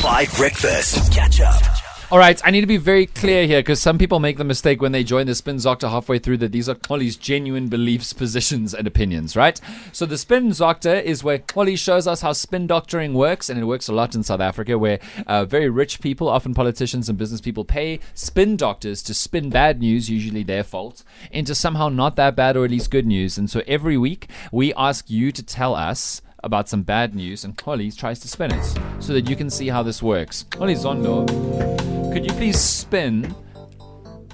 5 Breakfast. Catch up. All right, I need to be very clear here because some people make the mistake when they join the Spin Doctor halfway through that these are Xoli's genuine beliefs, positions, and opinions, right? So the Spin Doctor is where Xoli shows us how spin doctoring works, and it works a lot in South Africa, where uh, very rich people, often politicians and business people, pay spin doctors to spin bad news, usually their fault, into somehow not that bad or at least good news. And so every week we ask you to tell us about some bad news, and Xoli tries to spin it so that you can see how this works. Xoli Zondo. Could you please spin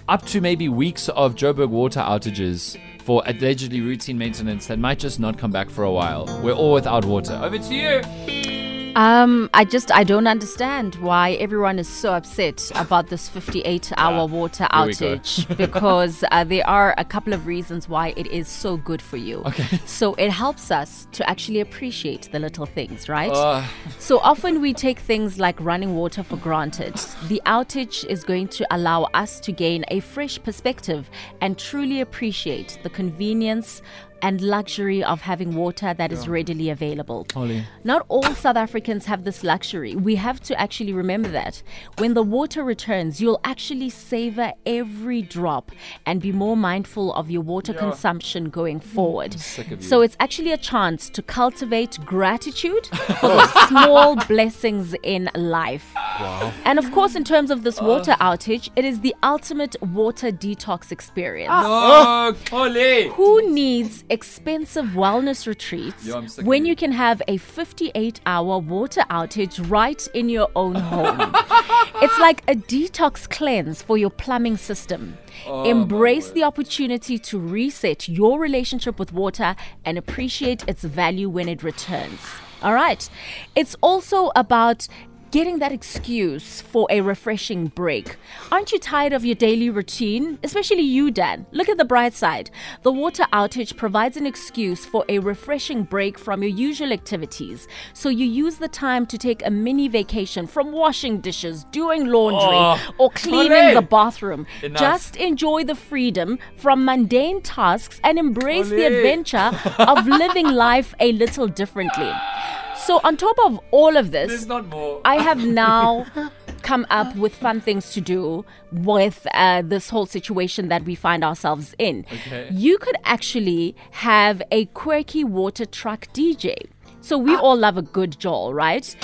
up to maybe weeks of Joburg water outages for allegedly routine maintenance that might just not come back for a while? We're all without water. Over to you. Um, I just I don't understand why everyone is so upset about this 58-hour water here we go. outage because uh, there are a couple of reasons why it is so good for you. Okay. So it helps us to actually appreciate the little things, right? Uh. So often we take things like running water for granted. The outage is going to allow us to gain a fresh perspective and truly appreciate the convenience and luxury of having water that is readily available. Xoli. Not all South Africans have this luxury. We have to actually remember that. When the water returns, you'll actually savor every drop and be more mindful of your water consumption going hmm. forward. sick of you. So it's actually a chance to cultivate gratitude for the small blessings in life. And of course, in terms of this water uh. outage, it is the ultimate water detox experience. Oh, Xoli. Who needs expensive wellness retreats Yo, I'm sick of when you. you can have a 58 hour water outage right in your own home? it's like a detox cleanse for your plumbing system. Oh, Embrace the opportunity to reset your relationship with water and appreciate its value when it returns. All right. It's also about getting that excuse for a refreshing break. Aren't you tired of your daily routine? Especially you, Dan. Look at the bright side. The water outage provides an excuse for a refreshing break from your usual activities. So you use the time to take a mini vacation from washing dishes, doing laundry, Oh, or cleaning Olé. the bathroom. Enough. Just enjoy the freedom from mundane tasks and embrace the adventure of living life a little differently. So, on top of all of this, There's not more. I have now come up with fun things to do with uh, this whole situation that we find ourselves in. Okay. You could actually have a quirky water truck DJ. So we all love a good jowl, right?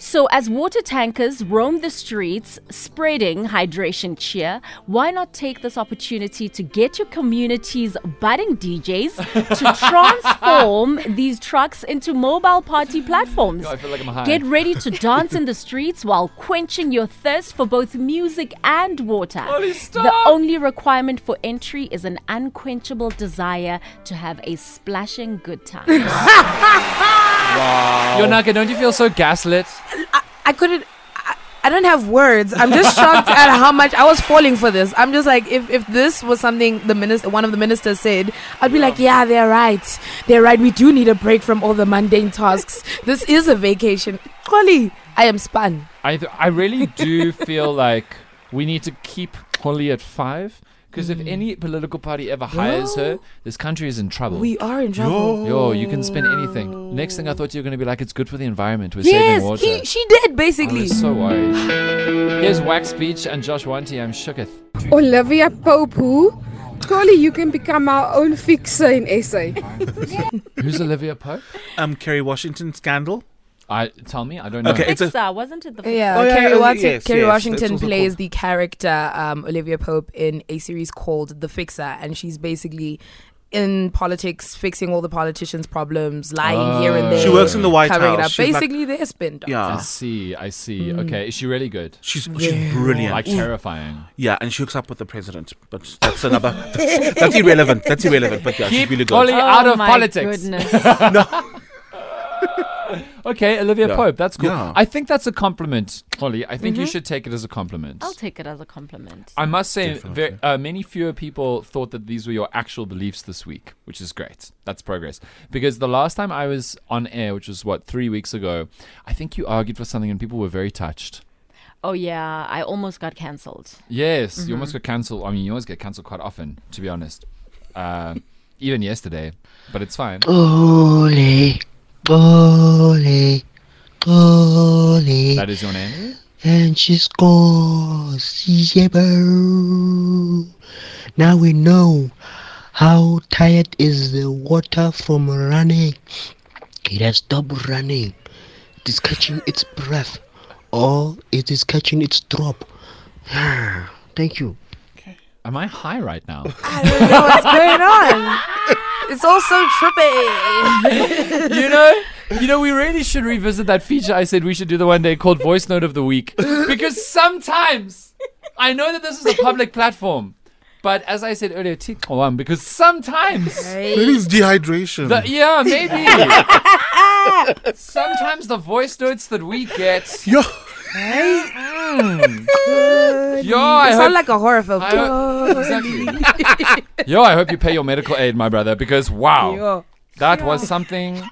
So as water tankers roam the streets spreading hydration cheer, why not take this opportunity to get your community's budding DJs to transform these trucks into mobile party platforms? Feel like. Get ready to dance in the streets while quenching your thirst for both music and water. Stop! The only requirement for entry is an unquenchable desire to have a splashing good time. Yonaka, don't you feel so gaslit? I couldn't. I, I don't have words. I'm just shocked at how much I was falling for this. I'm just like, if, if this was something the minister, one of the ministers said, I'd be like, yeah, they're right. They're right. We do need a break from all the mundane tasks. This is a vacation. Xoli, I am spun. I th- I really do feel like we need to keep Xoli at five because if any political party ever hires her, this country is in trouble. We are in trouble. Yo, you can spend anything. Next thing I thought you were going to be like, it's good for the environment. We're Yes, saving water. he, she did basically. I basically. was so worried. Here's Wax Beach and Josh Wanty. I'm shooketh. Olivia Pope who? Surely you can become our own fixer in SA. Who's Olivia Pope? um Kerry Washington scandal. I tell me. I don't know. Okay, it's a wasn't it the Yeah, Oh, yeah, Kerry, yeah, Washington, yes, Kerry yes, Washington plays cool. the character um, Olivia Pope in a series called The Fixer, and she's basically in politics, fixing all the politicians' problems, lying here and Oh. there. She works in the White covering it House. up. She's like- Basically, they're spin doctors. I see. I see. Mm. Okay. Is she really good? She's she's brilliant. Like terrifying. yeah, and she hooks up with the president, but that's another. That's, that's irrelevant. That's irrelevant. But yeah, she's really good. Xoli out Oh of my politics. Goodness. Okay, Olivia Yeah. Pope. That's cool. Yeah. I think that's a compliment, Xoli. I think you Mm-hmm. should take it as a compliment. I'll take it as a compliment. I must say, Definitely. ver uh, many fewer people thought that these were your actual beliefs this week, which is great. That's progress. Because the last time I was on air, which was what three weeks ago, I think you argued for something and people were very touched. Oh yeah, I almost got cancelled. Yes, you Mm-hmm. almost got cancelled. I mean, you always get cancelled quite often, to be honest. Uh, even yesterday, but it's fine. Ole, ole, Collie. That is your name. and she scores. Now we know how tired is the water from running. It has stopped running. It is catching its breath, or it is catching its drop. Thank you. Am I high right now? I don't know what's going on. It's all so trippy. you know, you know, we really should revisit that feature I said we should do the one day called Voice Note of the Week. Because sometimes I know that this is a public platform. But as I said earlier, tick one because sometimes Maybe it's dehydration. the, yeah, maybe. sometimes the voice notes that we get Yo, Yo, I hope, like a horror film. I exactly. Yo, I hope you pay your medical aid, my brother, because wow, Yo. that was something.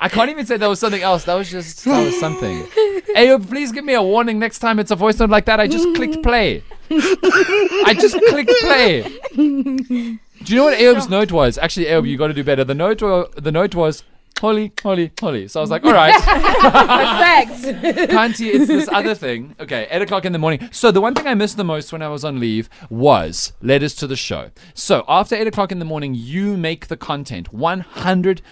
I can't even say that was something else. That was just that was something. Hey, please give me a warning next time it's a voice note like that. I just clicked play. I just clicked play. Do you know what Aob's note was? Actually, Aob, you got to do better. The note, the note was holy, holy, holy. So I was like, all right. Facts. Kanti, it's this other thing. Okay, 8 o'clock in the morning. So the one thing I missed the most when I was on leave was letters to the show. So after 8 o'clock in the morning, you make the content 100%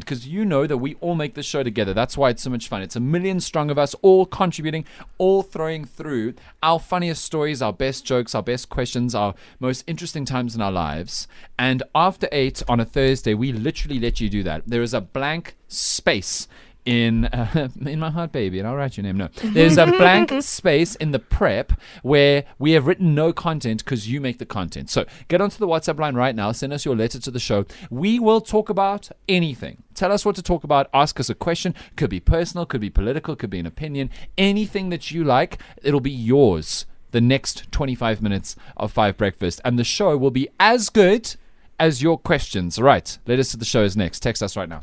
because you know that we all make the show together. That's why it's so much fun. It's a million strong of us all contributing, all throwing through our funniest stories, our best jokes, our best questions, our most interesting times in our lives. And after 8 on a Thursday, we literally let you do that. There is a blank space in uh, in my heart, baby, and I'll write your name. No, there's a blank space in the prep where we have written no content because you make the content. So get onto the WhatsApp line right now. Send us your letter to the show. We will talk about anything. Tell us what to talk about. Ask us a question. Could be personal. Could be political. Could be an opinion. Anything that you like, it'll be yours. The next 25 minutes of Five Breakfast, and the show will be as good as your questions. Right, letters to the show is next. Text us right now.